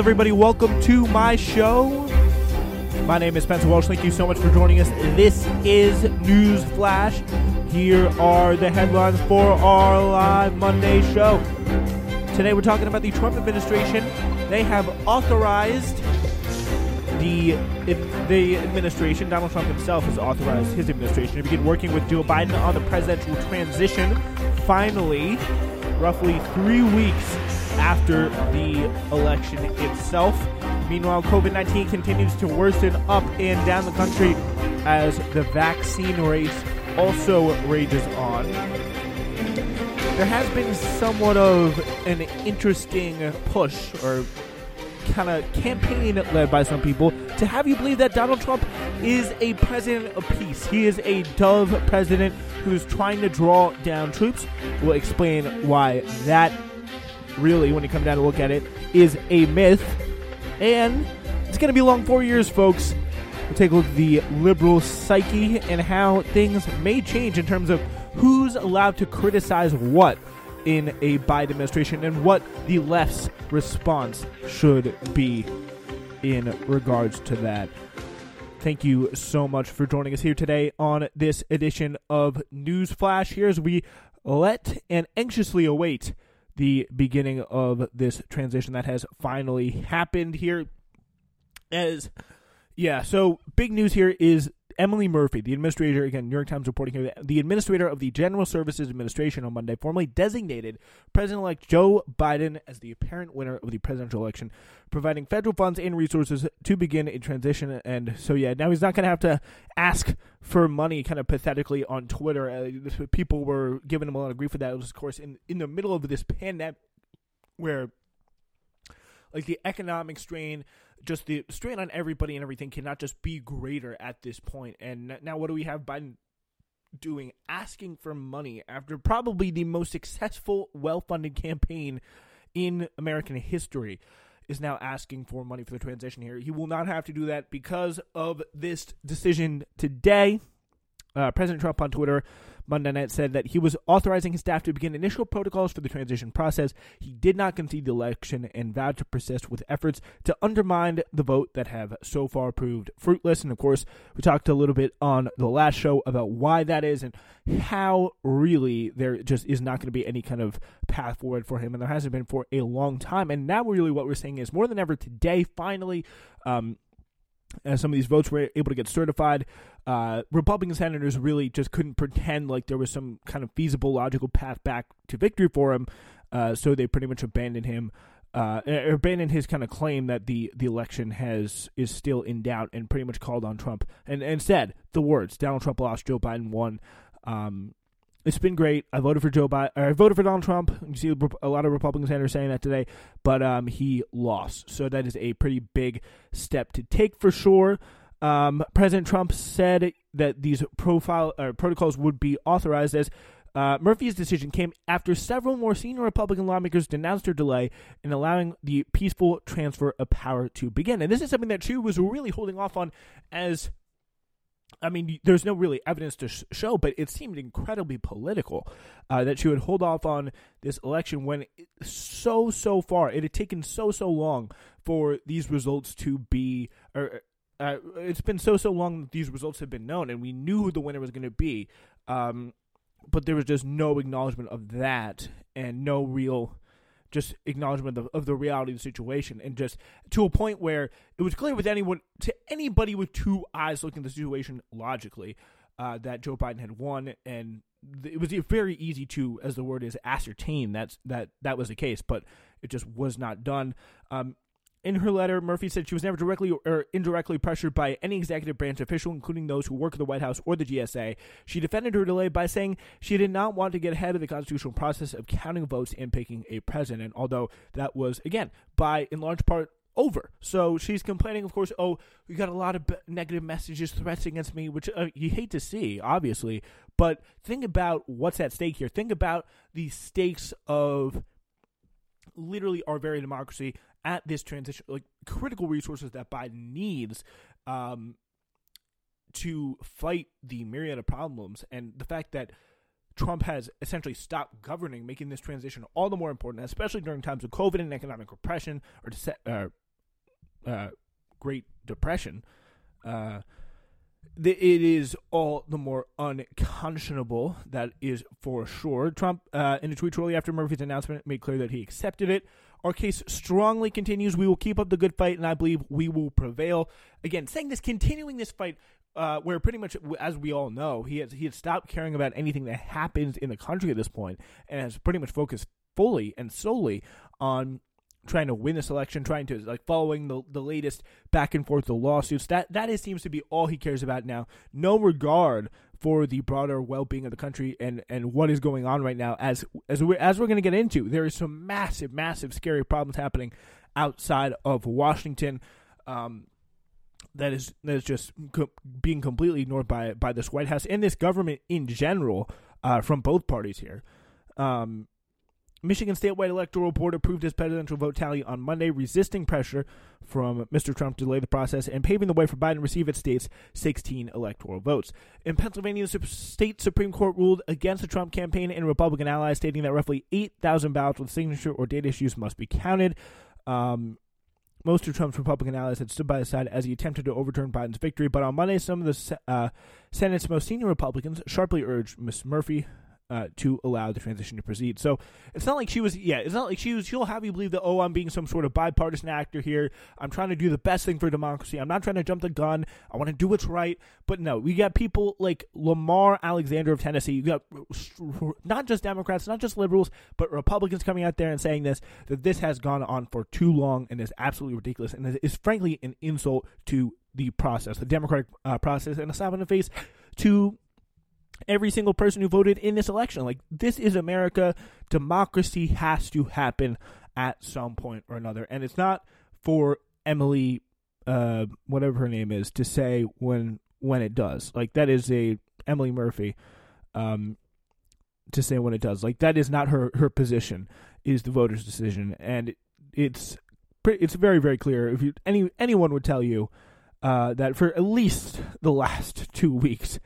everybody. Welcome to my show. My name is Spencer Walsh. Thank you so much for joining us. This is News Flash. Here are the headlines for our live Monday show. Today we're talking about the Trump administration. They have authorized the the administration. Donald Trump himself has authorized his administration to begin working with Joe Biden on the presidential transition. Finally, roughly three weeks after the election itself. Meanwhile, COVID 19 continues to worsen up and down the country as the vaccine race also rages on. There has been somewhat of an interesting push or kind of campaign led by some people to have you believe that Donald Trump is a president of peace. He is a dove president who's trying to draw down troops. We'll explain why that really, when you come down to look at it, is a myth. And it's going to be a long four years, folks. We'll take a look at the liberal psyche and how things may change in terms of who's allowed to criticize what in a Biden administration and what the left's response should be in regards to that. Thank you so much for joining us here today on this edition of News Flash. Here as we let and anxiously await the beginning of this transition that has finally happened here. As yeah, so big news here is Emily Murphy, the administrator, again, New York Times reporting here, the administrator of the General Services Administration on Monday formally designated President elect Joe Biden as the apparent winner of the presidential election, providing federal funds and resources to begin a transition. And so, yeah, now he's not going to have to ask for money kind of pathetically on Twitter. Uh, people were giving him a lot of grief for that. It was, of course, in, in the middle of this pandemic where, like, the economic strain just the strain on everybody and everything cannot just be greater at this point. And now, what do we have Biden doing? Asking for money after probably the most successful, well funded campaign in American history is now asking for money for the transition here. He will not have to do that because of this decision today. Uh, President Trump on Twitter Monday night said that he was authorizing his staff to begin initial protocols for the transition process. He did not concede the election and vowed to persist with efforts to undermine the vote that have so far proved fruitless. And of course, we talked a little bit on the last show about why that is and how really there just is not going to be any kind of path forward for him. And there hasn't been for a long time. And now, really, what we're saying is more than ever today, finally, um, as some of these votes were able to get certified, uh, Republican senators really just couldn't pretend like there was some kind of feasible, logical path back to victory for him. Uh, so they pretty much abandoned him, uh, abandoned his kind of claim that the, the election has is still in doubt, and pretty much called on Trump and, said the words: Donald Trump lost, Joe Biden won. Um, it's been great. I voted for Joe Biden. I voted for Donald Trump. You see a lot of Republican senators saying that today, but um, he lost. So that is a pretty big step to take for sure. Um, President Trump said that these profile uh, protocols would be authorized as uh, Murphy's decision came after several more senior Republican lawmakers denounced their delay in allowing the peaceful transfer of power to begin. And this is something that she was really holding off on as I mean, there's no really evidence to sh- show, but it seemed incredibly political uh, that she would hold off on this election when it, so so far it had taken so so long for these results to be. Or, uh, it's been so so long that these results have been known, and we knew who the winner was going to be, um, but there was just no acknowledgement of that, and no real just acknowledgement of, of, the reality of the situation, and just to a point where it was clear with anyone to anybody with two eyes looking at the situation logically uh, that Joe Biden had won, and it was very easy to, as the word is, ascertain that's that that was the case, but it just was not done. Um, in her letter, Murphy said she was never directly or indirectly pressured by any executive branch official, including those who work at the White House or the GSA. She defended her delay by saying she did not want to get ahead of the constitutional process of counting votes and picking a president, although that was, again, by in large part over. So she's complaining, of course, oh, we got a lot of negative messages, threats against me, which uh, you hate to see, obviously. But think about what's at stake here. Think about the stakes of literally our very democracy at this transition, like critical resources that Biden needs um, to fight the myriad of problems, and the fact that Trump has essentially stopped governing, making this transition all the more important, especially during times of COVID and economic repression or uh, uh, Great Depression, uh, it is all the more unconscionable. That is for sure. Trump, uh, in a tweet shortly after Murphy's announcement, made clear that he accepted it. Our case strongly continues. We will keep up the good fight, and I believe we will prevail. Again, saying this, continuing this fight, uh, where pretty much, as we all know, he has he has stopped caring about anything that happens in the country at this point, and has pretty much focused fully and solely on trying to win this election, trying to like following the the latest back and forth the lawsuits. That that is, seems to be all he cares about now. No regard for the broader well being of the country and and what is going on right now. As as we as we're going to get into, there is some massive, massive, scary problems happening outside of Washington. Um, that is that is just co- being completely ignored by by this White House and this government in general uh, from both parties here. Um, Michigan statewide electoral board approved his presidential vote tally on Monday, resisting pressure from Mr. Trump to delay the process and paving the way for Biden to receive its state's 16 electoral votes. In Pennsylvania, the state Supreme Court ruled against the Trump campaign and Republican allies, stating that roughly 8,000 ballots with signature or date issues must be counted. Um, most of Trump's Republican allies had stood by his side as he attempted to overturn Biden's victory, but on Monday, some of the uh, Senate's most senior Republicans sharply urged Ms. Murphy, uh, to allow the transition to proceed. So it's not like she was, yeah, it's not like she was, she'll have you believe that, oh, I'm being some sort of bipartisan actor here. I'm trying to do the best thing for democracy. I'm not trying to jump the gun. I want to do what's right. But no, we got people like Lamar Alexander of Tennessee. You got not just Democrats, not just liberals, but Republicans coming out there and saying this, that this has gone on for too long and is absolutely ridiculous and is frankly an insult to the process, the democratic uh, process, and a slap in the face to every single person who voted in this election. Like, this is America. Democracy has to happen at some point or another. And it's not for Emily, uh, whatever her name is, to say when when it does. Like, that is a Emily Murphy, um, to say when it does. Like, that is not her, her position, is the voters' decision. And it's it's very, very clear. If you, any anyone would tell you uh, that for at least the last two weeks,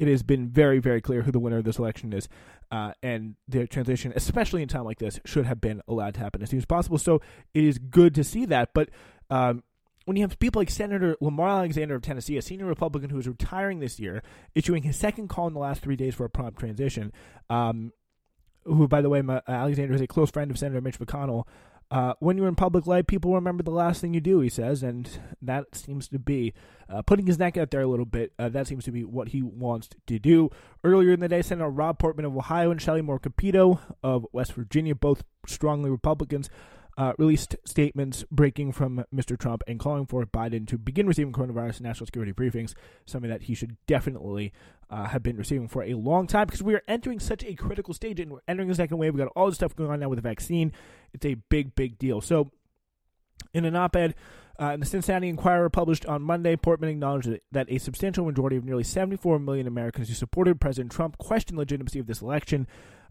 it has been very, very clear who the winner of this election is. Uh, and the transition, especially in time like this, should have been allowed to happen as soon as possible. So it is good to see that. But um, when you have people like Senator Lamar Alexander of Tennessee, a senior Republican who is retiring this year, issuing his second call in the last three days for a prompt transition, um, who, by the way, Alexander is a close friend of Senator Mitch McConnell, uh, when you're in public life, people remember the last thing you do, he says, and that seems to be uh, putting his neck out there a little bit. Uh, that seems to be what he wants to do. Earlier in the day, Senator Rob Portman of Ohio and Shelley Moore Capito of West Virginia, both strongly Republicans, uh, released statements breaking from Mr. Trump and calling for Biden to begin receiving coronavirus national security briefings, something that he should definitely uh, have been receiving for a long time because we are entering such a critical stage and we're entering the second wave. We've got all this stuff going on now with the vaccine. It's a big, big deal. So, in an op ed, uh, the Cincinnati Enquirer published on Monday, Portman acknowledged that a substantial majority of nearly 74 million Americans who supported President Trump questioned the legitimacy of this election,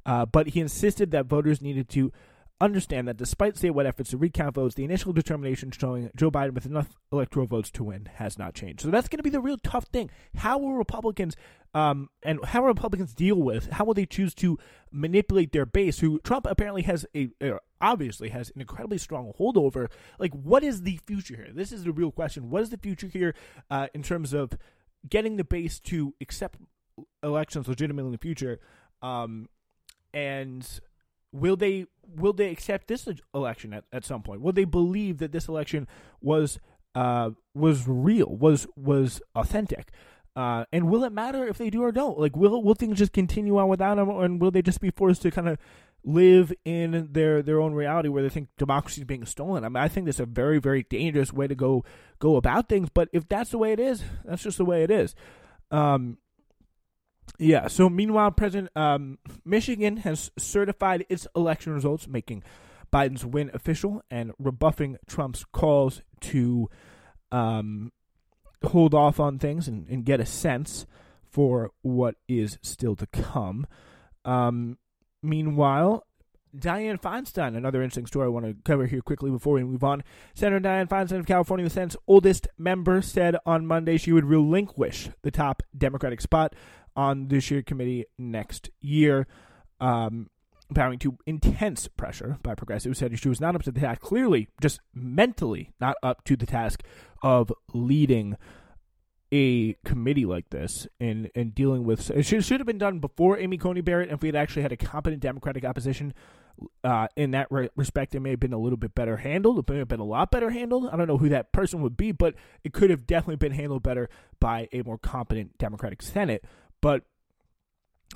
uh, but he insisted that voters needed to understand that despite statewide efforts to recount votes, the initial determination showing Joe Biden with enough electoral votes to win has not changed. So that's going to be the real tough thing. How will Republicans um, and how will Republicans deal with? How will they choose to manipulate their base? Who Trump apparently has a obviously has an incredibly strong hold over. Like, what is the future here? This is the real question. What is the future here uh, in terms of getting the base to accept elections legitimately in the future? Um, and will they will they accept this election at, at some point? Will they believe that this election was uh, was real, was was authentic? Uh, and will it matter if they do or don't? Like, will will things just continue on without them, and will they just be forced to kind of live in their their own reality where they think democracy is being stolen? I mean, I think that's a very very dangerous way to go go about things. But if that's the way it is, that's just the way it is. Um, yeah. So meanwhile, President um, Michigan has certified its election results, making Biden's win official and rebuffing Trump's calls to um, hold off on things and, and, get a sense for what is still to come. Um, meanwhile, Dianne Feinstein, another interesting story I want to cover here quickly before we move on. Senator Dianne Feinstein of California, the Senate's oldest member, said on Monday she would relinquish the top Democratic spot on the Judiciary Committee next year. Um, bowing to intense pressure by progressives, said she was not up to the task, clearly just mentally not up to the task of leading a committee like this and and dealing with it should, should have been done before Amy Coney Barrett. If we had actually had a competent Democratic opposition uh, in that re- respect, it may have been a little bit better handled. It may have been a lot better handled. I don't know who that person would be, but it could have definitely been handled better by a more competent Democratic Senate. But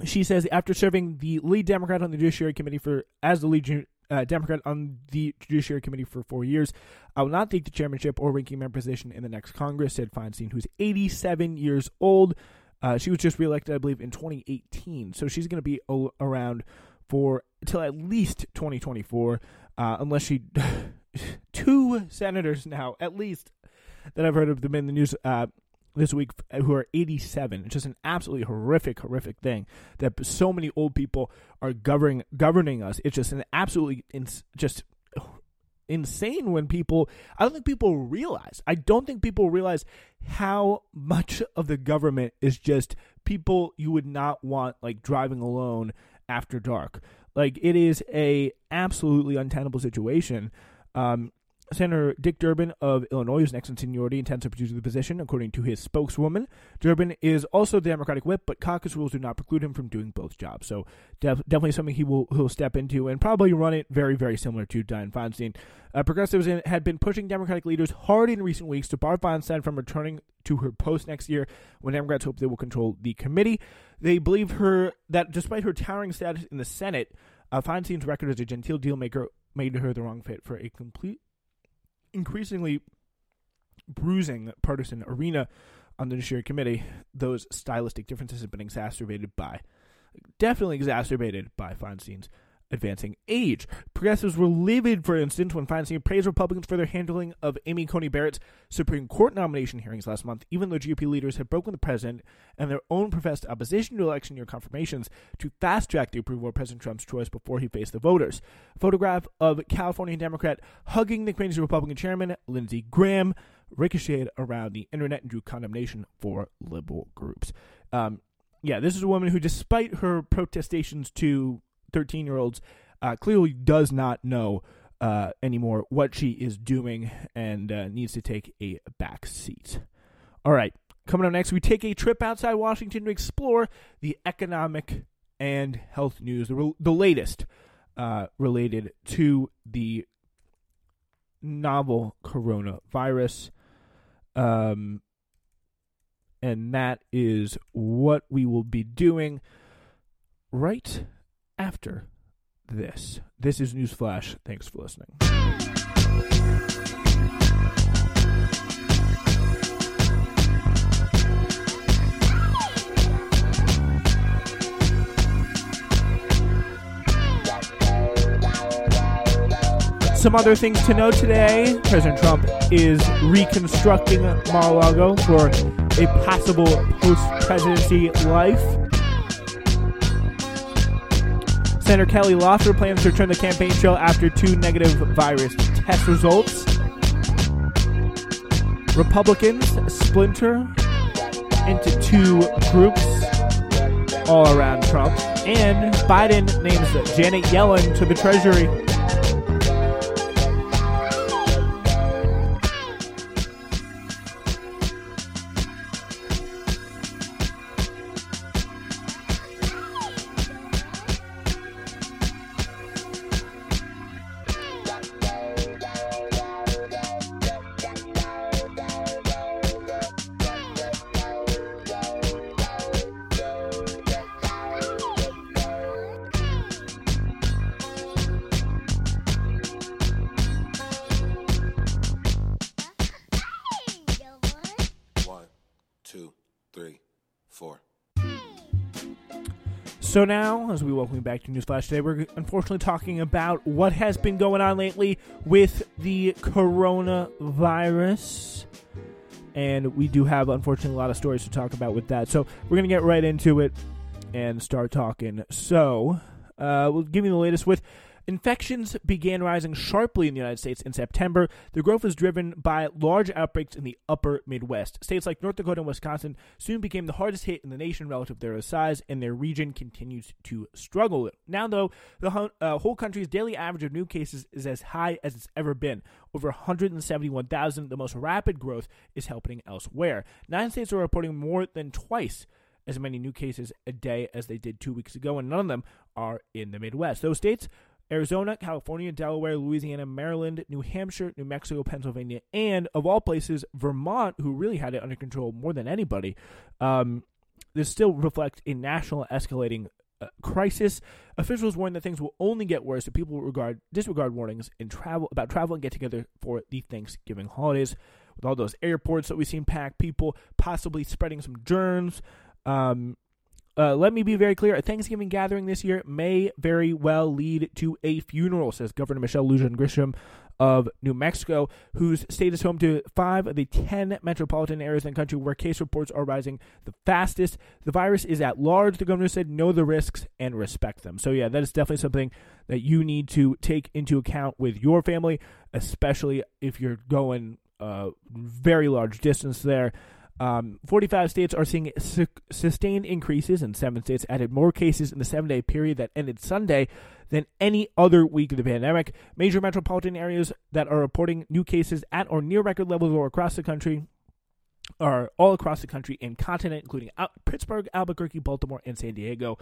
she says after serving the lead Democrat on the Judiciary Committee for as the lead uh, Democrat on the Judiciary Committee for four years, I will not take the chairmanship or ranking member position in the next Congress," said Feinstein, who's 87 years old. Uh, she was just reelected, I believe, in 2018, so she's going to be o- around for until at least 2024, uh, unless she two senators now at least that I've heard of them in the news uh, this week who are 87. It's just an absolutely horrific, horrific thing that so many old people are governing governing us. It's just an absolutely ins- just insane when people. I don't think people realize. I don't think people realize how much of the government is just people you would not want like driving alone after dark. Like it is a absolutely untenable situation. Um, Senator Dick Durbin of Illinois is next in seniority and to pursue the position, according to his spokeswoman. Durbin is also the Democratic whip, but caucus rules do not preclude him from doing both jobs. So def- definitely something he will he'll step into and probably run it very very similar to Dianne Feinstein. Uh, progressives in, had been pushing Democratic leaders hard in recent weeks to bar Feinstein from returning to her post next year, when Democrats hope they will control the committee. They believe her that despite her towering status in the Senate, uh, Feinstein's record as a genteel dealmaker made her the wrong fit for a complete increasingly bruising partisan arena on the Judiciary Committee, those stylistic differences have been exacerbated by, definitely exacerbated by Feinstein's advancing age. Progressives were livid, for instance, when Feinstein praised Republicans for their handling of Amy Coney Barrett's Supreme Court nomination hearings last month, even though GOP leaders had broken the president and their own professed opposition to election year confirmations to fast track the approval of President Trump's choice before he faced the voters. A photograph of California Democrat hugging the crazy Republican chairman, Lindsey Graham, ricocheted around the internet and drew condemnation for liberal groups. Um, yeah, this is a woman who, despite her protestations to 13 year olds uh, clearly does not know uh, anymore what she is doing and uh, needs to take a back seat. All right, coming up next, we take a trip outside Washington to explore the economic and health news, the, re- the latest uh, related to the novel coronavirus. Um, and that is what we will be doing right after this. This is Newsflash. Thanks for listening. Some other things to know today President Trump is reconstructing Mar a Lago for a possible post presidency life. Senator Kelly Loeffler plans to return the campaign trail after two negative virus test results. Republicans splinter into two groups all around Trump. And Biden names Janet Yellen to the Treasury. So now, as we welcome you back to Newsflash today, we're unfortunately talking about what has been going on lately with the coronavirus. And we do have, unfortunately, a lot of stories to talk about with that. So we're going to get right into it and start talking. So, uh, we'll give you the latest with Infections began rising sharply in the United States in September. The growth was driven by large outbreaks in the upper Midwest. States like North Dakota and Wisconsin soon became the hardest hit in the nation relative to their size, and their region continues to struggle. Now, though, the uh, whole country's daily average of new cases is as high as it's ever been over 171,000. The most rapid growth is happening elsewhere. Nine states are reporting more than twice as many new cases a day as they did two weeks ago, and none of them are in the Midwest. Those states Arizona, California, Delaware, Louisiana, Maryland, New Hampshire, New Mexico, Pennsylvania, and of all places, Vermont, who really had it under control more than anybody. Um, this still reflects a national escalating uh, crisis. Officials warn that things will only get worse if people regard disregard warnings in travel about travel and get together for the Thanksgiving holidays. With all those airports that we've seen packed, people possibly spreading some germs. Um, uh, let me be very clear. A Thanksgiving gathering this year may very well lead to a funeral, says Governor Michelle Lujan Grisham of New Mexico, whose state is home to five of the 10 metropolitan areas in the country where case reports are rising the fastest. The virus is at large, the governor said. Know the risks and respect them. So, yeah, that is definitely something that you need to take into account with your family, especially if you're going a very large distance there. Um, 45 states are seeing su- sustained increases, and seven states added more cases in the seven day period that ended Sunday than any other week of the pandemic. Major metropolitan areas that are reporting new cases at or near record levels or across the country are all across the country and continent, including Pittsburgh, Albuquerque, Baltimore, and San Diego.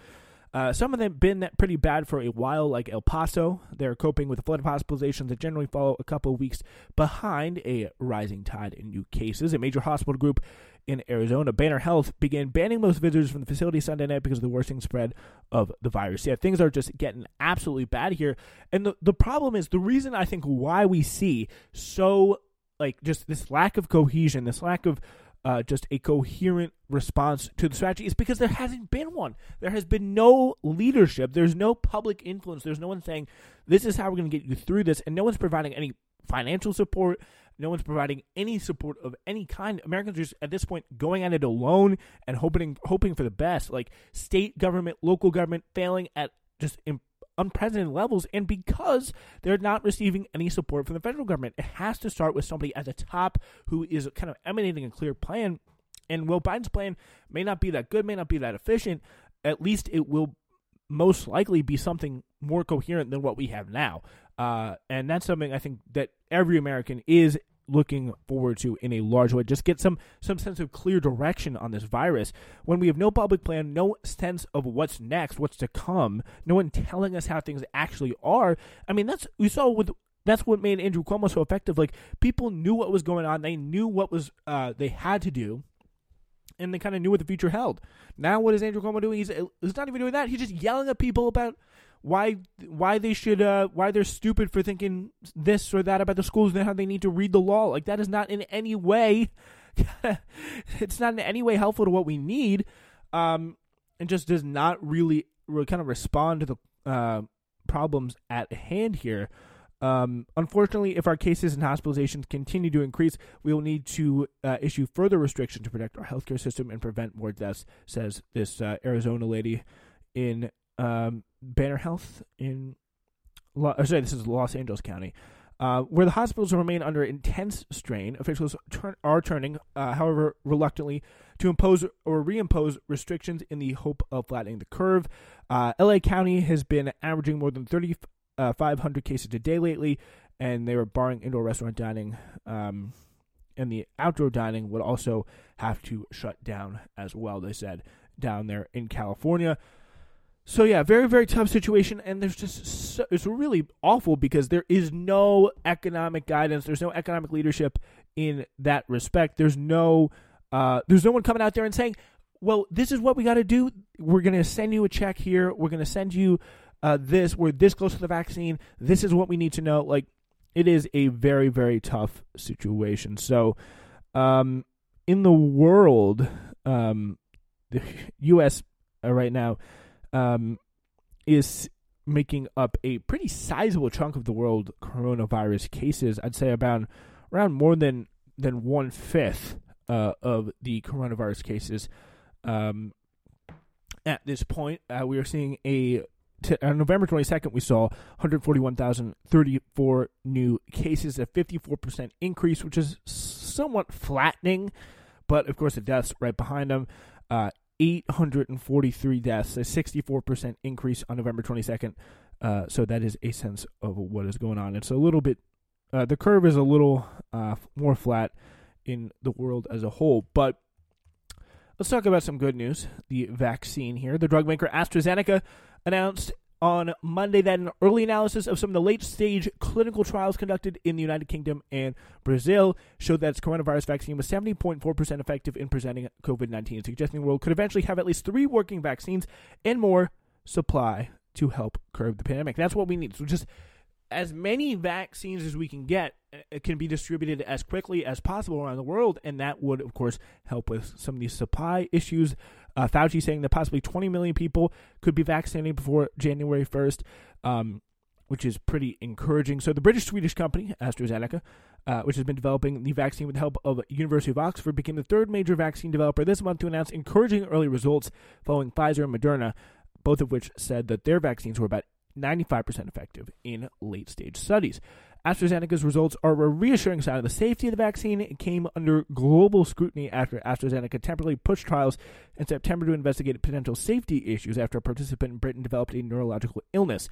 Uh, some of them been pretty bad for a while, like El Paso. They're coping with the flood of hospitalizations that generally follow a couple of weeks behind a rising tide in new cases. A major hospital group in Arizona, Banner Health, began banning most visitors from the facility Sunday night because of the worsening spread of the virus. Yeah, things are just getting absolutely bad here. And the, the problem is the reason I think why we see so like just this lack of cohesion, this lack of uh, just a coherent response to the strategy is because there hasn't been one. There has been no leadership. There's no public influence. There's no one saying, this is how we're going to get you through this. And no one's providing any financial support. No one's providing any support of any kind. Americans are just, at this point going at it alone and hoping hoping for the best. Like state government, local government failing at just imp- unprecedented levels, and because they're not receiving any support from the federal government, it has to start with somebody at the top who is kind of emanating a clear plan. And while Biden's plan may not be that good, may not be that efficient, at least it will most likely be something more coherent than what we have now. Uh, and that's something I think that every American is looking forward to in a large way. Just get some some sense of clear direction on this virus. When we have no public plan, no sense of what's next, what's to come, no one telling us how things actually are. I mean, that's we saw with that's what made Andrew Cuomo so effective. Like people knew what was going on, they knew what was uh, they had to do. And they kind of knew what the future held. Now, what is Andrew Cuomo doing? He's, he's not even doing that. He's just yelling at people about why why they should uh, why they're stupid for thinking this or that about the schools and how they need to read the law. Like that is not in any way it's not in any way helpful to what we need. Um, and just does not really really kind of respond to the uh, problems at hand here. Um, unfortunately, if our cases and hospitalizations continue to increase, we will need to uh, issue further restrictions to protect our healthcare system and prevent more deaths, says this uh, Arizona lady in um, Banner Health in, oh, sorry, this is Los Angeles County, uh, where the hospitals remain under intense strain. Officials turn, are turning, uh, however, reluctantly to impose or reimpose restrictions in the hope of flattening the curve. Uh, LA County has been averaging more than 3,500 uh, cases a day lately, and they were barring indoor restaurant dining. Um, and the outdoor dining would also have to shut down as well, they said, down there in California. So yeah, very very tough situation, and there's just so, it's really awful because there is no economic guidance. There's no economic leadership in that respect. There's no uh, there's no one coming out there and saying, "Well, this is what we got to do. We're going to send you a check here. We're going to send you uh, this. We're this close to the vaccine. This is what we need to know." Like, it is a very very tough situation. So, um, in the world, um, the U.S. Uh, right now um, is making up a pretty sizable chunk of the world coronavirus cases. I'd say about around more than than one fifth uh, of the coronavirus cases. Um, at this point, uh, we are seeing a on November 22nd, we saw 141,034 new cases, a 54% increase, which is somewhat flattening, but of course, the deaths right behind them. Uh, 843 deaths, a 64% increase on November 22nd. Uh, so that is a sense of what is going on. It's a little bit, uh, the curve is a little uh, more flat in the world as a whole. But let's talk about some good news. The vaccine here. The drug maker AstraZeneca announced on Monday that an early analysis of some of the late stage clinical trials conducted in the United Kingdom and Brazil showed that its coronavirus vaccine was 70.4% effective in preventing COVID 19, suggesting the world could eventually have at least three working vaccines and more supply to help curb the pandemic. That's what we need. So just as many vaccines as we can get uh, can be distributed as quickly as possible around the world, and that would, of course, help with some of these supply issues. Uh, Fauci saying that possibly 20 million people could be vaccinated before January 1st, um, which is pretty encouraging. So, the British Swedish company, AstraZeneca, uh, which has been developing the vaccine with the help of University of Oxford, became the third major vaccine developer this month to announce encouraging early results following Pfizer and Moderna, both of which said that their vaccines were about 95% effective in late stage studies. AstraZeneca's results are a reassuring sign of the safety of the vaccine. It came under global scrutiny after AstraZeneca temporarily pushed trials in September to investigate potential safety issues after a participant in Britain developed a neurological illness.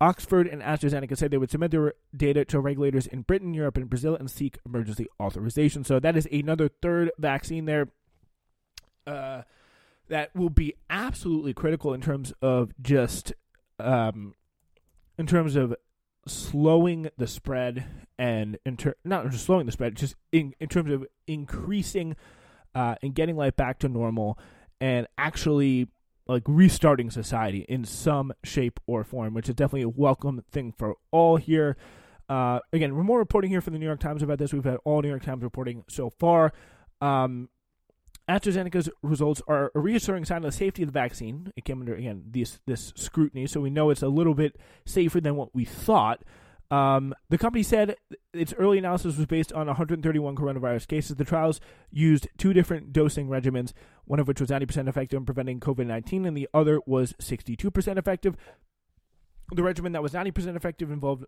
Oxford and AstraZeneca said they would submit their data to regulators in Britain, Europe, and Brazil and seek emergency authorization. So that is another third vaccine there uh, that will be absolutely critical in terms of just um, in terms of slowing the spread and not just slowing the spread, just in, in terms of increasing uh, and getting life back to normal and actually like restarting society in some shape or form, which is definitely a welcome thing for all here. Uh, again, we're more reporting here for the New York Times about this. We've had all New York Times reporting so far. Um, AstraZeneca's results are a reassuring sign of the safety of the vaccine. It came under again this this scrutiny, so we know it's a little bit safer than what we thought. Um, the company said its early analysis was based on 131 coronavirus cases. The trials used two different dosing regimens, one of which was 90% effective in preventing COVID 19, and the other was 62% effective. The regimen that was 90% effective involved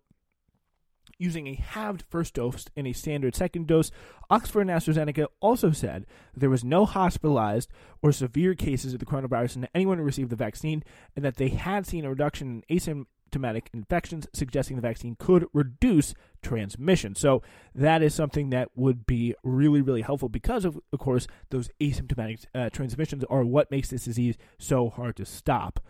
using a halved first dose and a standard second dose. Oxford and AstraZeneca also said there was no hospitalized or severe cases of the coronavirus in anyone who received the vaccine, and that they had seen a reduction in asymptomatic infections, suggesting the vaccine could reduce transmission. So that is something that would be really, really helpful because of, of course, those asymptomatic uh, transmissions are what makes this disease so hard to stop.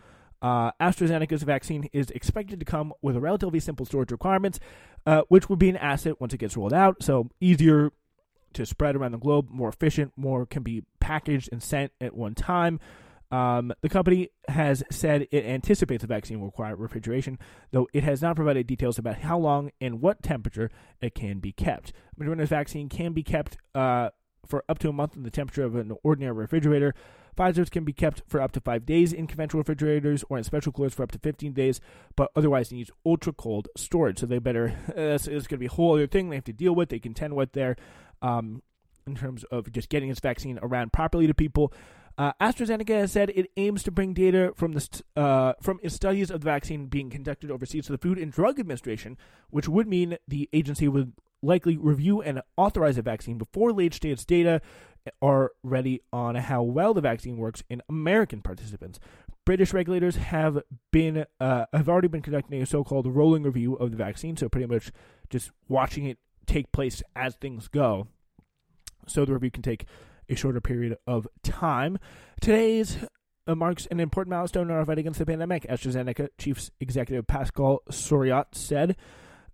Uh, AstraZeneca's vaccine is expected to come with a relatively simple storage requirements, uh, which would be an asset once it gets rolled out. So easier to spread around the globe, more efficient, more can be packaged and sent at one time. Um, the company has said it anticipates the vaccine will require refrigeration, though it has not provided details about how long and what temperature it can be kept. Moderna's vaccine can be kept uh, for up to a month in the temperature of an ordinary refrigerator. Pfizer's can be kept for up to five days in conventional refrigerators or in special coolers for up to 15 days, but otherwise needs ultra cold storage. So they better, it's, it's going to be a whole other thing they have to deal with, they contend with there um, in terms of just getting this vaccine around properly to people. Uh, AstraZeneca has said it aims to bring data from the uh, from studies of the vaccine being conducted overseas to the Food and Drug Administration, which would mean the agency would likely review and authorize a vaccine before late stage data are ready on how well the vaccine works in American participants. British regulators have been uh, have already been conducting a so-called rolling review of the vaccine, so pretty much just watching it take place as things go. So the review can take a shorter period of time. Today's uh, marks an important milestone in our fight against the pandemic. AstraZeneca Chief Executive Pascal Soriot said.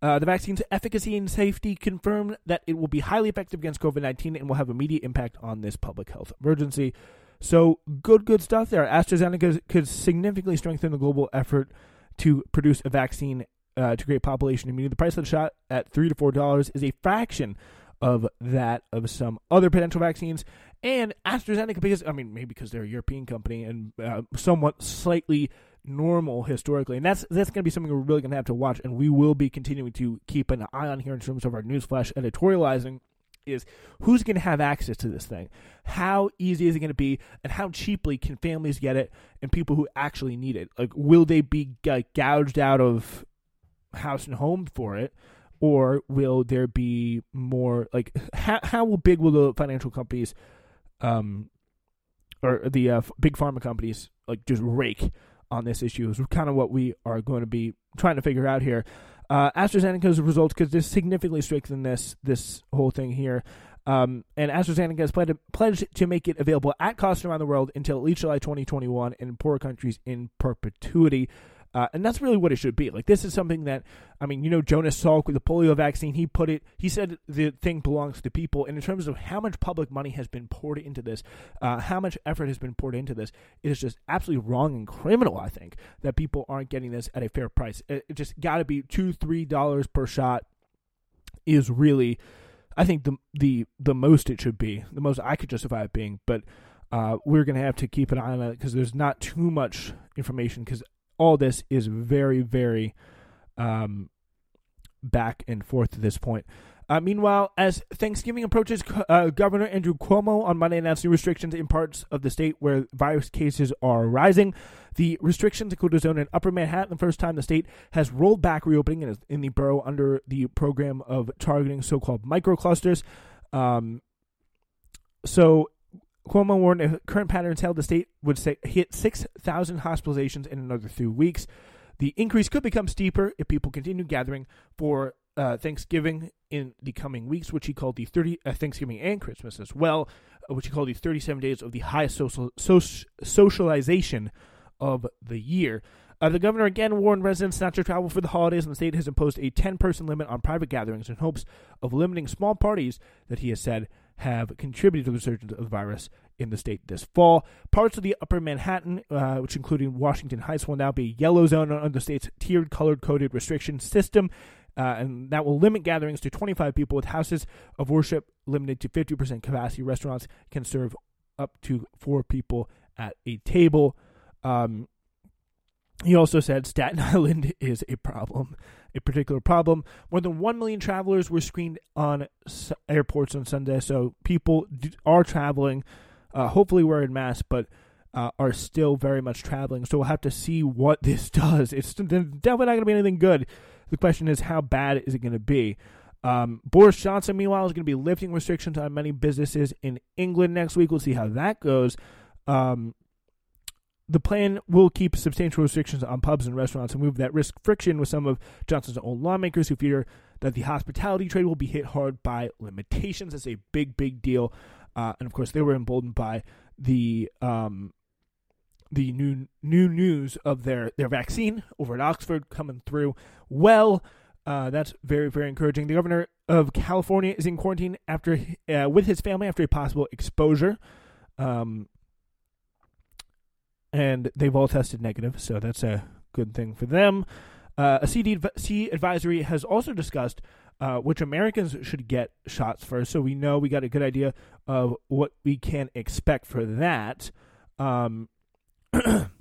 Uh, the vaccine's efficacy and safety confirm that it will be highly effective against COVID 19 and will have immediate impact on this public health emergency. So, good, good stuff there. AstraZeneca could significantly strengthen the global effort to produce a vaccine uh, to create population immunity. The price of the shot at 3 to $4 is a fraction of that of some other potential vaccines. And AstraZeneca, because, I mean, maybe because they're a European company and uh, somewhat slightly normal historically, and that's that's going to be something we're really going to have to watch, and we will be continuing to keep an eye on here in terms of our newsflash editorializing is who's going to have access to this thing? How easy is it going to be, and how cheaply can families get it, and people who actually need it? Like, will they be like, gouged out of house and home for it? Or will there be more like how how big will the financial companies, um, or the uh, big pharma companies like just rake on this issue? Is kind of what we are going to be trying to figure out here. Uh, AstraZeneca's results because this significantly strengthened this this whole thing here. Um, and AstraZeneca has pledged, pledged to make it available at cost around the world until at least July 2021 in poor countries in perpetuity. Uh, and that's really what it should be. Like this is something that I mean, you know, Jonas Salk with the polio vaccine, he put it. He said the thing belongs to people. And in terms of how much public money has been poured into this, uh, how much effort has been poured into this, it is just absolutely wrong and criminal. I think that people aren't getting this at a fair price. It, it just got to be two, three dollars per shot. Is really, I think the the the most it should be, the most I could justify it being, but. Uh, we're going to have to keep an eye on it because there's not too much information because all this is very, very um, back and forth at this point. Uh, meanwhile, as Thanksgiving approaches, uh, Governor Andrew Cuomo on Monday announced new restrictions in parts of the state where virus cases are rising. The restrictions include a zone in Upper Manhattan, the first time the state has rolled back reopening in, in the borough under the program of targeting so called microclusters. Um, so Cuomo warned if current patterns held, the state would say, hit 6,000 hospitalizations in another three weeks. The increase could become steeper if people continue gathering for uh, Thanksgiving in the coming weeks, which he called the 30 uh, Thanksgiving and Christmas as well, uh, which he called the 37 days of the highest social, socialization of the year. Uh, the governor again warned residents not to travel for the holidays, and the state has imposed a 10 person limit on private gatherings in hopes of limiting small parties that he has said have contributed to the resurgence of the virus in the state this fall. Parts of the upper Manhattan, uh, which including Washington Heights, will now be yellow zone under the state's tiered colored coded restriction system. Uh, and that will limit gatherings to 25 people with houses of worship limited to 50% capacity. Restaurants can serve up to four people at a table. Um, he also said Staten Island is a problem a particular problem. More than 1 million travelers were screened on airports on Sunday, so people are traveling. Uh, hopefully, wearing masks, but uh, are still very much traveling. So we'll have to see what this does. It's definitely not going to be anything good. The question is, how bad is it going to be? Um, Boris Johnson, meanwhile, is going to be lifting restrictions on many businesses in England next week. We'll see how that goes. Um, the plan will keep substantial restrictions on pubs and restaurants and move that risk friction with some of Johnson's own lawmakers who fear that the hospitality trade will be hit hard by limitations. That's a big, big deal. Uh, and of course, they were emboldened by the um, the new new news of their their vaccine over at Oxford coming through well. Uh, that's very very encouraging. The governor of California is in quarantine after uh, with his family after a possible exposure. Um, and they've all tested negative, so that's a good thing for them. Uh, a CDC advisory has also discussed uh, which Americans should get shots first, so we know we got a good idea of what we can expect for that. Um,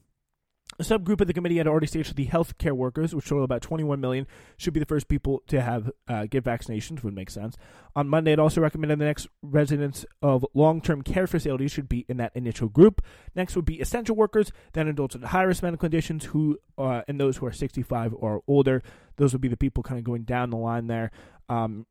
A subgroup of the committee had already stated that the healthcare workers, which total about 21 million, should be the first people to have uh, get vaccinations. Would make sense. On Monday, it also recommended the next residents of long-term care facilities should be in that initial group. Next would be essential workers, then adults with high-risk medical conditions, who uh, and those who are 65 or older. Those would be the people kind of going down the line there. Um,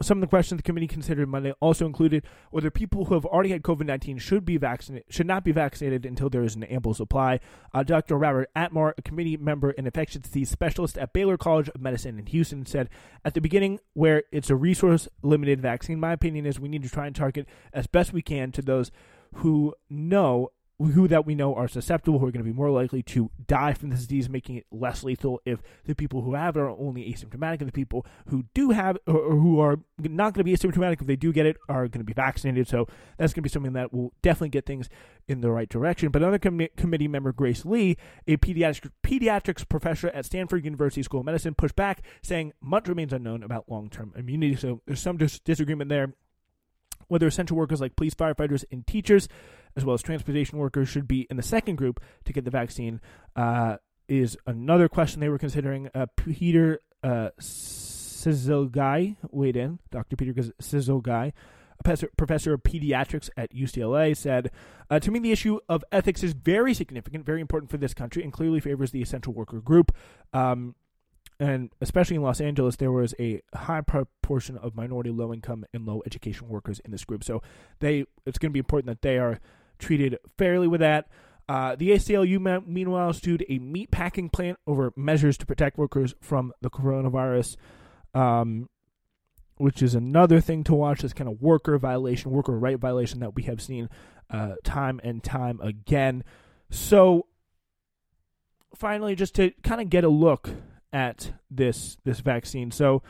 some of the questions the committee considered Monday also included whether people who have already had COVID nineteen should be vaccinated should not be vaccinated until there is an ample supply. Uh, Dr. Robert Atmar, a committee member and infectious disease specialist at Baylor College of Medicine in Houston, said at the beginning, where it's a resource limited vaccine, my opinion is we need to try and target as best we can to those who know who that we know are susceptible, who are going to be more likely to die from this disease, making it less lethal if the people who have it are only asymptomatic, and the people who do have or, who are not going to be asymptomatic if they do get it are going to be vaccinated. So that's going to be something that will definitely get things in the right direction. But another com- committee member, Grace Lee, a pediatric, pediatrics professor at Stanford University School of Medicine, pushed back, saying much remains unknown about long term immunity. So there's some dis- disagreement there whether essential workers like police, firefighters, and teachers, as well as transportation workers, should be in the second group to get the vaccine, uh, is another question they were considering. Uh, Peter uh, weighed in. Dr. Peter a professor, professor of pediatrics at UCLA, said, uh, "To me, the issue of ethics is very significant, very important for this country, and clearly favors the essential worker group." Um, and especially in Los Angeles, there was a high proportion of minority, low income, and low education workers in this group. So they, it's going to be important that they are treated fairly with that. Uh, the ACLU, meanwhile, sued a meat packing plant over measures to protect workers from the coronavirus, um, which is another thing to watch. This kind of worker violation, worker right violation that we have seen uh, time and time again. So, finally, just to kind of get a look at this this vaccine. So,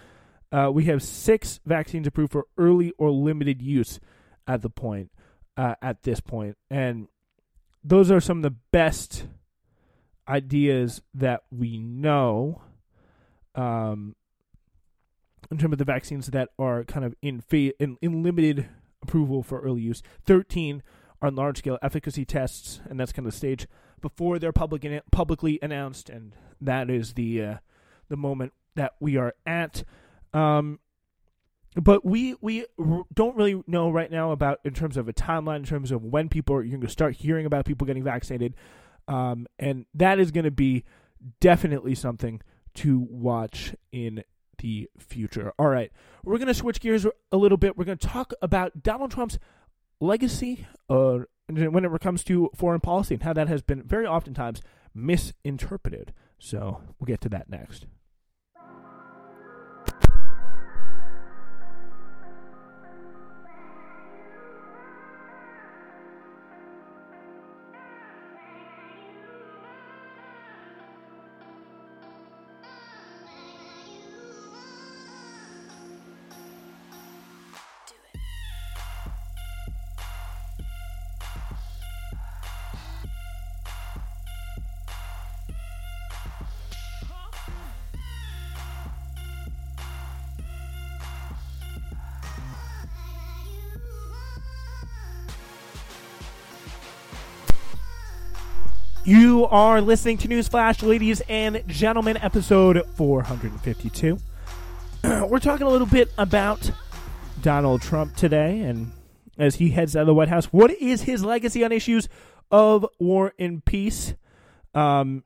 uh, we have six vaccines approved for early or limited use at the point uh, at this point, and those are some of the best ideas that we know um, in terms of the vaccines that are kind of in, fa- in, in limited approval for early use. 13 are large scale efficacy tests, and that's kind of the stage before they're public in- publicly announced, and that is the uh, the moment that we are at. Um, but we we don't really know right now about in terms of a timeline in terms of when people are you're going to start hearing about people getting vaccinated. Um, and that is going to be definitely something to watch in the future. All right. We're going to switch gears a little bit. We're going to talk about donald trump's legacy uh, when it comes to foreign policy and how that has been very oftentimes misinterpreted. So we'll get to that next You are listening to Newsflash, ladies and gentlemen, episode 452. We're talking a little bit about Donald Trump today, and as he heads out of the White House, what is his legacy on issues of war and peace? Um,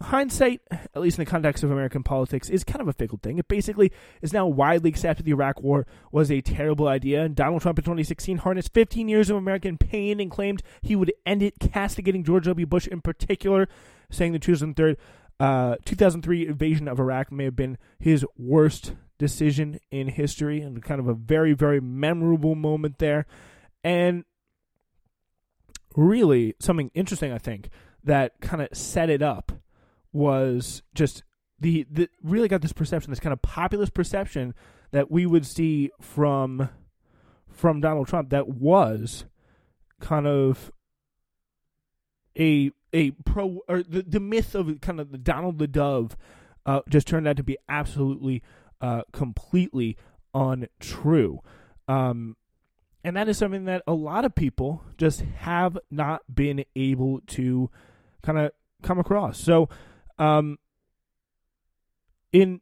hindsight, at least in the context of American politics, is kind of a fickle thing. It basically is now widely accepted the Iraq War was a terrible idea. And Donald Trump in 2016 harnessed 15 years of American pain and claimed he would end it, castigating George W. Bush in particular, saying the 2003, uh, 2003 invasion of Iraq may have been his worst decision in history and kind of a very, very memorable moment there. And really, something interesting, I think, that kind of set it up was just the, the really got this perception, this kind of populist perception that we would see from from Donald Trump that was kind of a a pro or the, the myth of kind of the Donald the Dove uh, just turned out to be absolutely uh, completely untrue. Um, and that is something that a lot of people just have not been able to kind of come across. So um, in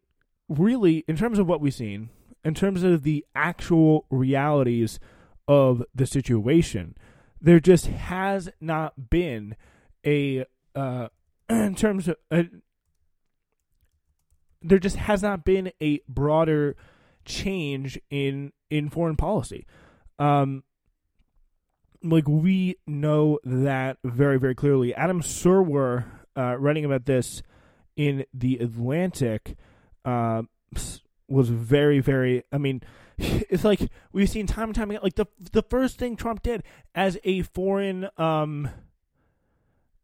really, in terms of what we've seen, in terms of the actual realities of the situation, there just has not been a, uh, in terms of, uh, there just has not been a broader change in in foreign policy. Um, like we know that very very clearly. Adam Serwer uh, writing about this in the Atlantic uh, was very, very. I mean, it's like we've seen time and time again. Like the the first thing Trump did as a foreign, um,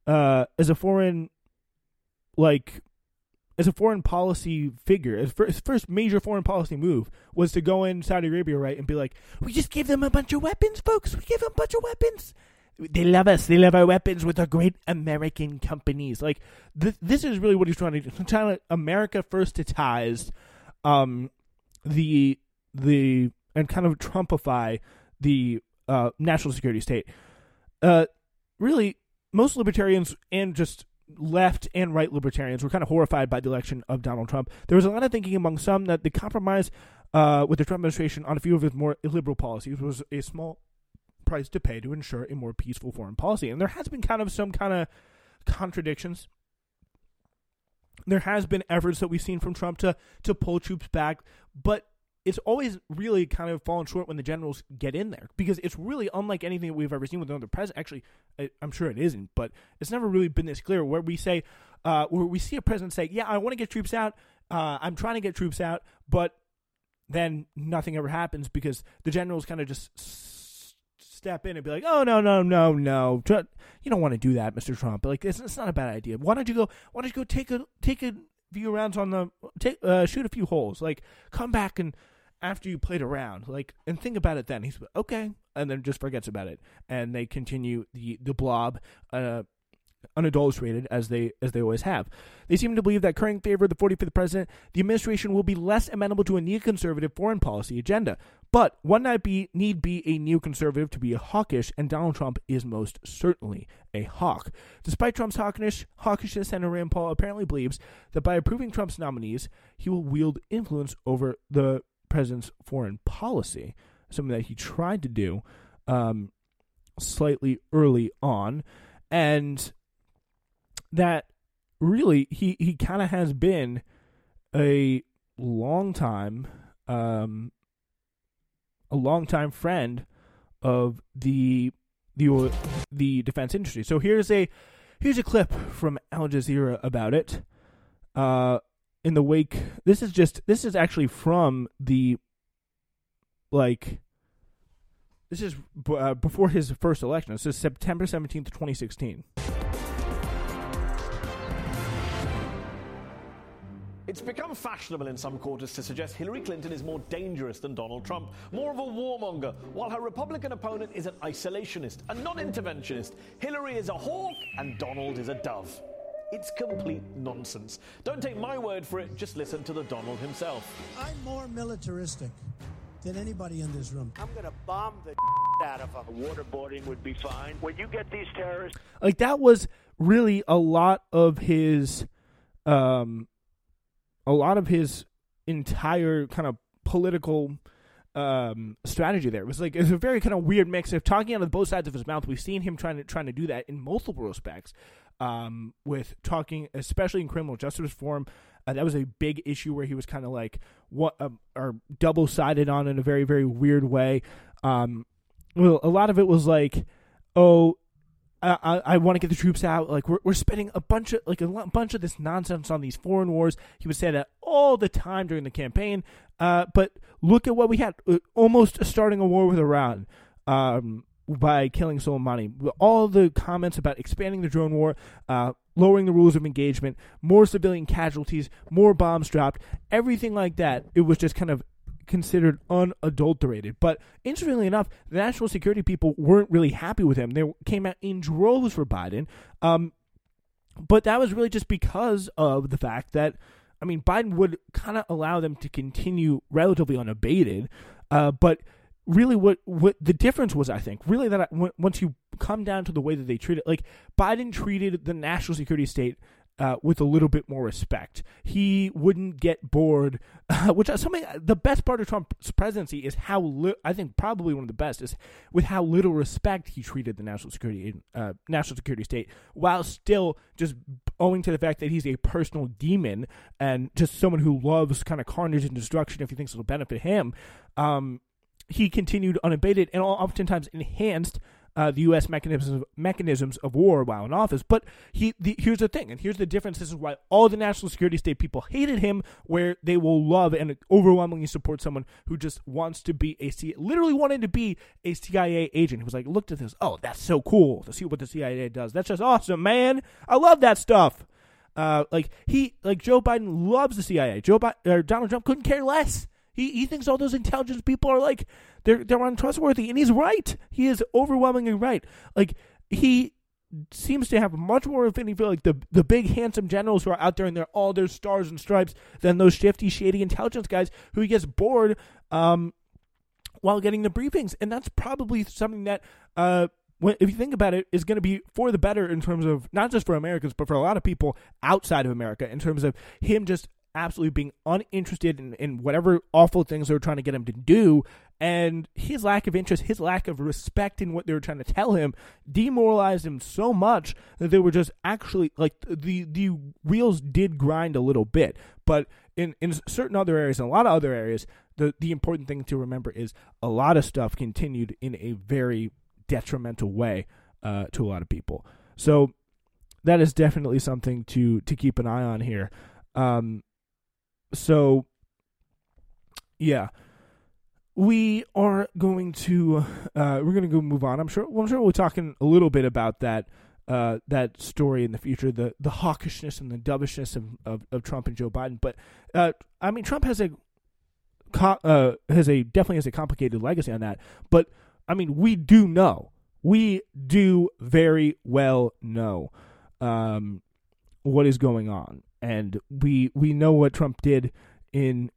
uh, as a foreign, like as a foreign policy figure, his first major foreign policy move was to go in Saudi Arabia, right, and be like, "We just gave them a bunch of weapons, folks. We gave them a bunch of weapons." They love us. They love our weapons with our great American companies. Like th- this is really what he's trying to do. Trying to America firstitize um, the the and kind of Trumpify the uh, national security state. Uh, really, most libertarians and just left and right libertarians were kind of horrified by the election of Donald Trump. There was a lot of thinking among some that the compromise uh, with the Trump administration on a few of his more liberal policies was a small price to pay to ensure a more peaceful foreign policy. And there has been kind of some kind of contradictions. There has been efforts that we've seen from Trump to to pull troops back, but it's always really kind of fallen short when the generals get in there because it's really unlike anything that we've ever seen with another president. Actually, I, am sure it isn't, but it's never really been this clear where we say, uh, where we see a president say, "Yeah, I want to get troops out. Uh, I'm trying to get troops out," but then nothing ever happens because the generals kind of just step in and be like, "Oh no, no, no, no, you don't want to do that, Mr. Trump. But like, it's, it's not a bad idea. Why don't you go? Why don't you go take a take a few rounds on the take uh, shoot a few holes? Like, come back and." After you played around, like, and think about it then. He's okay, and then just forgets about it, and they continue the the blob, uh, unadulterated as they as they always have. They seem to believe that current favor of the 45th president, the administration will be less amenable to a neoconservative foreign policy agenda. But one not be need be a neoconservative to be a hawkish, and Donald Trump is most certainly a hawk. Despite Trump's hawkish, hawkishness, Senator Rand Paul apparently believes that by approving Trump's nominees, he will wield influence over the president's foreign policy, something that he tried to do um, slightly early on. And that really he he kind of has been a long time um a long time friend of the the the defense industry. So here's a here's a clip from Al Jazeera about it. Uh in the wake this is just this is actually from the like this is uh, before his first election. This is September 17th, 2016. It's become fashionable in some quarters to suggest Hillary Clinton is more dangerous than Donald Trump, more of a warmonger, while her Republican opponent is an isolationist, a non interventionist. Hillary is a hawk and Donald is a dove. It's complete nonsense. Don't take my word for it, just listen to the Donald himself. I'm more militaristic than anybody in this room. I'm going to bomb the out of them. Waterboarding would be fine. When you get these terrorists. Like, that was really a lot of his. Um, a lot of his entire kind of political um, strategy there. It was like it was a very kind of weird mix of talking out of both sides of his mouth. We've seen him trying to trying to do that in multiple respects, um, with talking, especially in criminal justice reform. Uh, that was a big issue where he was kind of like what um, or double sided on in a very very weird way. Um, well, a lot of it was like, oh, I, I want to get the troops out. Like we're, we're spending a bunch of like a bunch of this nonsense on these foreign wars. He would say that all the time during the campaign. Uh, but look at what we had: uh, almost starting a war with Iran um, by killing Soleimani. All the comments about expanding the drone war, uh, lowering the rules of engagement, more civilian casualties, more bombs dropped, everything like that. It was just kind of considered unadulterated. But interestingly enough, the national security people weren't really happy with him. They came out in droves for Biden. Um, but that was really just because of the fact that, I mean, Biden would kind of allow them to continue relatively unabated. Uh, but really, what what the difference was, I think, really that once you come down to the way that they treated, like Biden treated the national security state uh, with a little bit more respect. He wouldn't get bored, uh, which something. The best part of Trump's presidency is how li- I think probably one of the best is with how little respect he treated the national security uh, national security state, while still just owing to the fact that he's a personal demon and just someone who loves kind of carnage and destruction if he thinks it'll benefit him. Um, he continued unabated and oftentimes enhanced uh, the U.S. mechanisms mechanisms of war while in office. But he, the, here's the thing, and here's the difference. This is why all the national security state people hated him, where they will love and overwhelmingly support someone who just wants to be a C, literally wanted to be a CIA agent. Who was like, looked at this, oh, that's so cool to see what the CIA does. That's just awesome, man. I love that stuff. Uh, like he, like Joe Biden loves the CIA. Joe Biden, or Donald Trump couldn't care less. He he thinks all those intelligence people are like they're they're untrustworthy, and he's right. He is overwhelmingly right. Like he seems to have much more affinity for like the the big handsome generals who are out there and they're all their stars and stripes than those shifty, shady intelligence guys who he gets bored um, while getting the briefings, and that's probably something that uh, if you think about it, is going to be for the better in terms of not just for Americans, but for a lot of people outside of America, in terms of him just absolutely being uninterested in, in whatever awful things they were trying to get him to do. And his lack of interest, his lack of respect in what they were trying to tell him, demoralized him so much that they were just actually like the the wheels did grind a little bit. But in, in certain other areas and a lot of other areas, the, the important thing to remember is a lot of stuff continued in a very detrimental way uh, to a lot of people. So that is definitely something to to keep an eye on here. Um, so yeah, we are going to uh, we're going to go move on. I'm sure. Well, I'm sure we'll talking a little bit about that uh, that story in the future, the the hawkishness and the dovishness of, of, of Trump and Joe Biden. But uh, I mean, Trump has a uh, has a definitely has a complicated legacy on that. But I mean, we do know, we do very well know um, what is going on, and we we know what Trump did in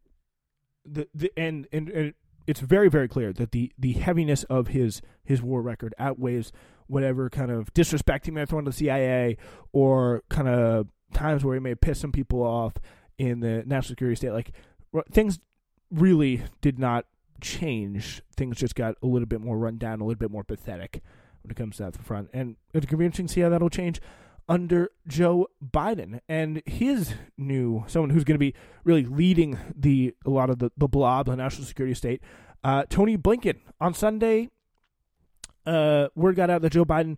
the the and and, and it's very very clear that the the heaviness of his his war record outweighs whatever kind of disrespect he may have thrown to the CIA or kind of times where he may have pissed some people off in the national security state. Like things really did not change. Things just got a little bit more run down, a little bit more pathetic when it comes to that front. And it's going to be interesting to see how that'll change under Joe Biden and his new someone who's going to be really leading the a lot of the, the blob, the national security state. Uh, Tony Blinken on Sunday, uh, word got out that Joe Biden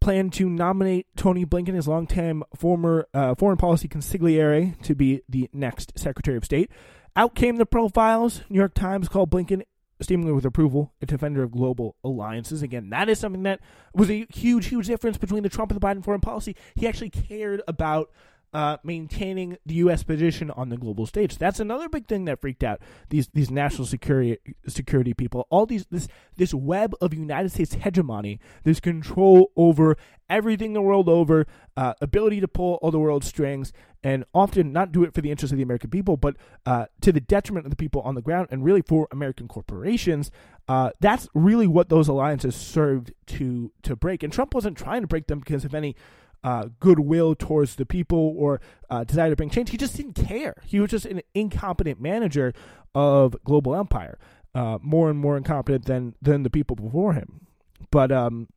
planned to nominate Tony Blinken, his longtime former uh, foreign policy consigliere, to be the next Secretary of State. Out came the profiles. New York Times called Blinken seemingly with approval, a defender of global alliances. Again, that is something that was a huge, huge difference between the Trump and the Biden foreign policy. He actually cared about uh, maintaining the U.S. position on the global stage. That's another big thing that freaked out these these national security security people. All these this this web of United States hegemony, this control over everything the world over, uh, ability to pull all the world's strings, and often not do it for the interest of the American people, but uh, to the detriment of the people on the ground, and really for American corporations. Uh, that's really what those alliances served to to break. And Trump wasn't trying to break them because of any uh, goodwill towards the people or uh, desire to bring change. He just didn't care. He was just an incompetent manager of global empire, uh, more and more incompetent than than the people before him. But um,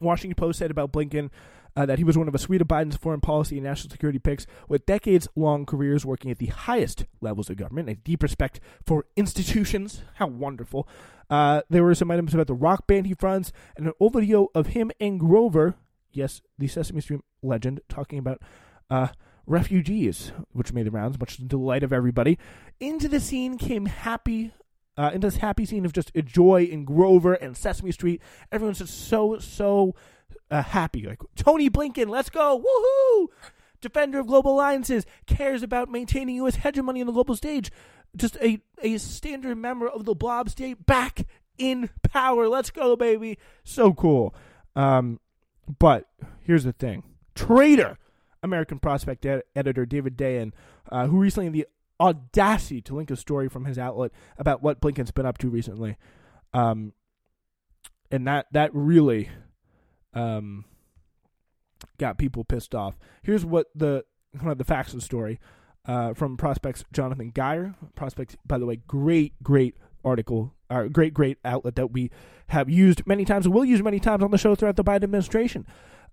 Washington Post said about Blinken. Uh, that he was one of a suite of Biden's foreign policy and national security picks with decades long careers working at the highest levels of government, a deep respect for institutions. How wonderful. Uh, there were some items about the rock band he fronts, and an old video of him and Grover, yes, the Sesame Street legend, talking about uh, refugees, which made the rounds, much to the delight of everybody. Into the scene came happy. Uh, into this happy scene of just a joy in Grover and Sesame Street. Everyone's just so, so uh, happy. Like, Tony Blinken, let's go! Woohoo! Defender of global alliances, cares about maintaining U.S. hegemony on the global stage. Just a, a standard member of the blob state back in power. Let's go, baby. So cool. Um, but here's the thing traitor American Prospect ed- editor David Dayen, uh, who recently had the audacity to link a story from his outlet about what Blinken's been up to recently. Um, and that, that really um, got people pissed off. Here's what the kind of the facts of the story uh, from Prospect's Jonathan Guyer. Prospects, by the way, great, great article, or great, great outlet that we have used many times and will use many times on the show throughout the Biden administration.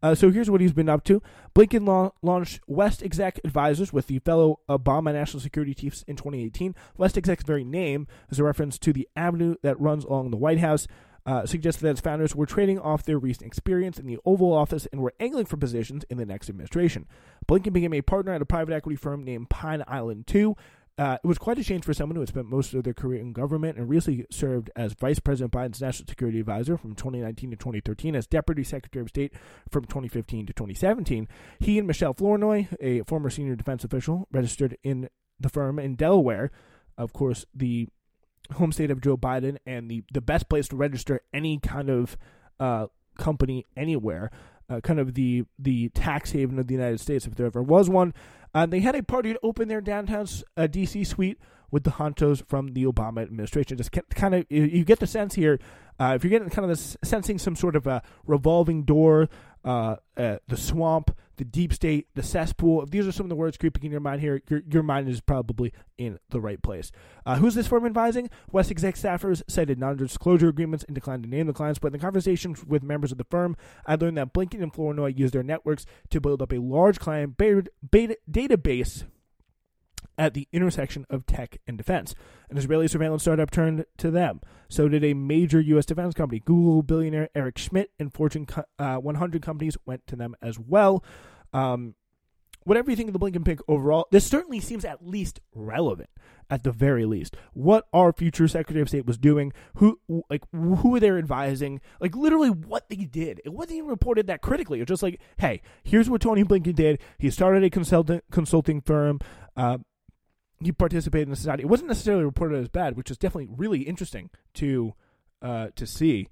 Uh, so here's what he's been up to. Blinken la- launched West Exec Advisors with the fellow Obama national security chiefs in 2018. West Exec's very name is a reference to the avenue that runs along the White House. Uh, suggested that its founders were trading off their recent experience in the Oval Office and were angling for positions in the next administration. Blinken became a partner at a private equity firm named Pine Island 2, uh, it was quite a change for someone who had spent most of their career in government and recently served as Vice President Biden's National Security Advisor from 2019 to 2013, as Deputy Secretary of State from 2015 to 2017. He and Michelle Flournoy, a former senior defense official, registered in the firm in Delaware. Of course, the home state of Joe Biden and the, the best place to register any kind of uh, company anywhere. Uh, kind of the the tax haven of the United States, if there ever was one. Uh, they had a party to open their downtown uh, DC suite with the honchos from the Obama administration. Just kind of, you get the sense here, uh, if you're getting kind of the sensing some sort of a revolving door, uh, uh, the swamp, the deep state, the cesspool. If these are some of the words creeping in your mind here, your, your mind is probably in the right place. Uh, who's this firm advising? West exec staffers cited non-disclosure agreements and declined to name the clients, but in the conversations with members of the firm, I learned that Blinken and Flournoy used their networks to build up a large client beta, database at the intersection of tech and defense. An Israeli surveillance startup turned to them. So did a major U.S. defense company. Google billionaire Eric Schmidt and Fortune uh, 100 companies went to them as well. Um, whatever you think of the Blinken pick overall, this certainly seems at least relevant. At the very least, what our future Secretary of State was doing, who like who were they advising, like literally what they did. It wasn't even reported that critically. It was just like, hey, here's what Tony Blinken did. He started a consultant consulting firm. Uh, he participated in the society. It wasn't necessarily reported as bad, which is definitely really interesting to uh, to see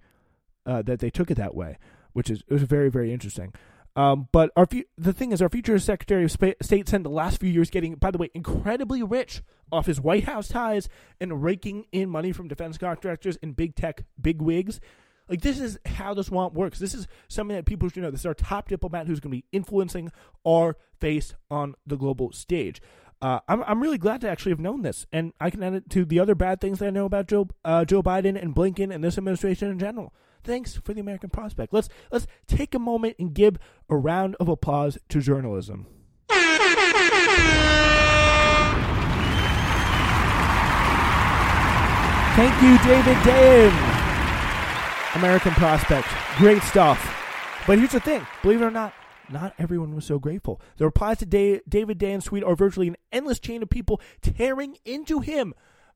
uh, that they took it that way, which is it was very very interesting. Um, but our the thing is, our future Secretary of State spent the last few years getting, by the way, incredibly rich off his White House ties and raking in money from defense contractors and big tech big wigs. Like this is how the swamp works. This is something that people should know. This is our top diplomat who's going to be influencing our face on the global stage. Uh, I'm I'm really glad to actually have known this, and I can add it to the other bad things that I know about Joe uh, Joe Biden and Blinken and this administration in general. Thanks for the American prospect. Let's let's take a moment and give a round of applause to journalism. Thank you, David Dayen. American prospect. Great stuff. But here's the thing believe it or not, not everyone was so grateful. The replies to David Dayen's tweet are virtually an endless chain of people tearing into him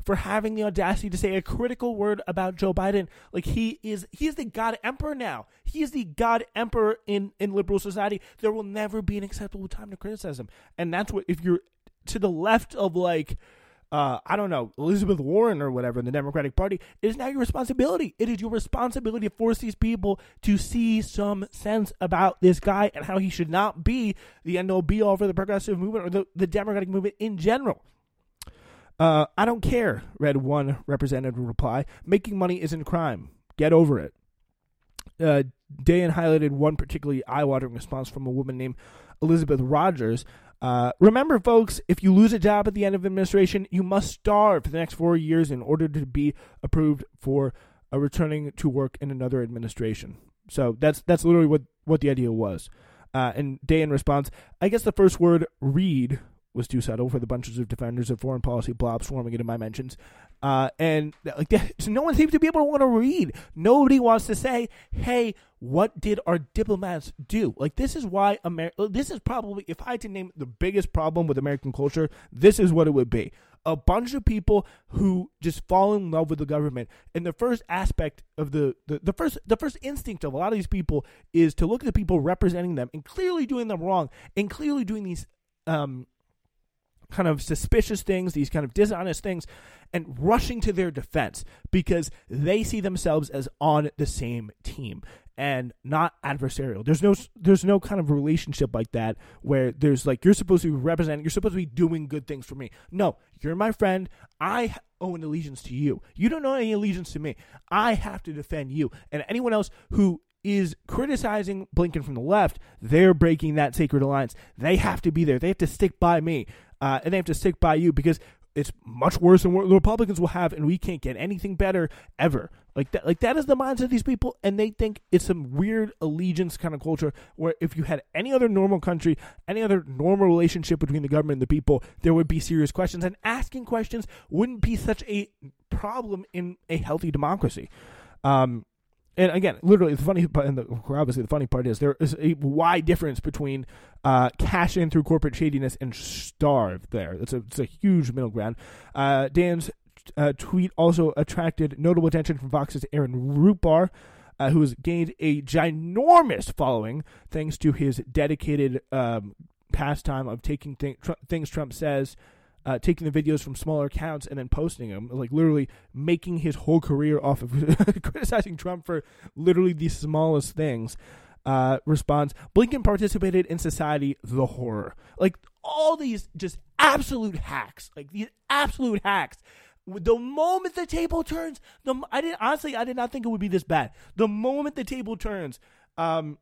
for having the audacity to say a critical word about Joe Biden. Like he is he is the God Emperor now. He is the God Emperor in, in liberal society. There will never be an acceptable time to criticize him. And that's what if you're to the left of like uh, I don't know, Elizabeth Warren or whatever in the Democratic Party, it is now your responsibility. It is your responsibility to force these people to see some sense about this guy and how he should not be the end all be all for the progressive movement or the, the Democratic movement in general. Uh, I don't care, read one representative reply. Making money isn't crime. Get over it. Uh, Dayen highlighted one particularly eye watering response from a woman named Elizabeth Rogers uh, remember, folks, if you lose a job at the end of administration, you must starve for the next four years in order to be approved for uh, returning to work in another administration. So that's that's literally what, what the idea was. Uh, and Dayen response, I guess the first word read was too subtle for the bunches of defenders of foreign policy blobs swarming into my mentions. Uh, and like, so no one seems to be able to want to read. Nobody wants to say, "Hey, what did our diplomats do?" Like this is why America. This is probably, if I had to name the biggest problem with American culture, this is what it would be: a bunch of people who just fall in love with the government. And the first aspect of the, the the first the first instinct of a lot of these people is to look at the people representing them and clearly doing them wrong and clearly doing these um kind of suspicious things, these kind of dishonest things, and rushing to their defense because they see themselves as on the same team and not adversarial. There's no there's no kind of relationship like that where there's like you're supposed to be representing, you're supposed to be doing good things for me. No, you're my friend. I owe an allegiance to you. You don't owe any allegiance to me. I have to defend you. And anyone else who is criticizing Blinken from the left, they're breaking that sacred alliance. They have to be there. They have to stick by me uh, and they have to stick by you because it's much worse than what the Republicans will have, and we can't get anything better ever. Like that, like that is the mindset of these people, and they think it's some weird allegiance kind of culture where if you had any other normal country, any other normal relationship between the government and the people, there would be serious questions, and asking questions wouldn't be such a problem in a healthy democracy. Um, and again, literally, the funny part, and the, obviously the funny part is there is a wide difference between uh, cash in through corporate shadiness and starve. There, it's a it's a huge middle ground. Uh, Dayen's uh, tweet also attracted notable attention from Vox's Aaron Rupar. Uh, who has gained a ginormous following thanks to his dedicated um, pastime of taking th- tr- things Trump says uh, taking the videos from smaller accounts and then posting them, like literally making his whole career off of criticizing Trump for literally the smallest things. Uh, responds Blinken participated in society, the horror. Like all these just absolute hacks, like these absolute hacks. The moment the table turns, the I didn't honestly I did not think it would be this bad. The moment the table turns, um,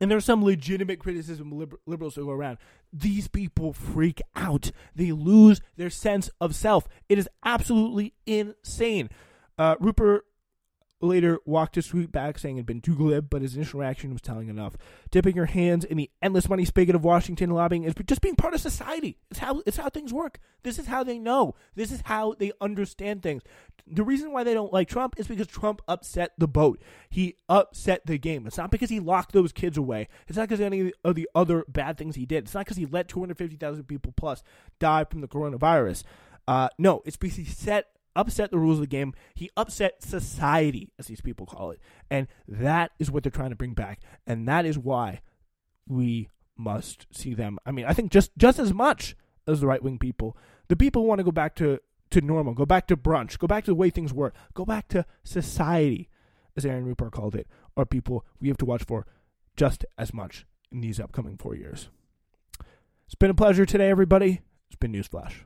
and there's some legitimate criticism liber- liberals to go around. These people freak out. They lose their sense of self. It is absolutely insane. Uh, Rupar later walked his tweet back saying it had been too glib, but his initial reaction was telling enough. Dipping your hands in the endless money spigot of Washington lobbying is just being part of society. It's how it's how things work. This is how they know. This is how they understand things. The reason why they don't like Trump is because Trump upset the boat. He upset the game. It's not because he locked those kids away. It's not because any of the other bad things he did. It's not because he let 250,000 people plus die from the coronavirus. Uh, no, it's because he set upset the rules of the game. He upset society, as these people call it. And that is what they're trying to bring back. And that is why we must see them. I mean, I think just just as much as the right wing people, the people want to go back to, to normal, go back to brunch, go back to the way things were, go back to society, as Aaron Rupar called it, are people we have to watch for just as much in these upcoming four years. It's been a pleasure today, everybody. It's been Newsflash.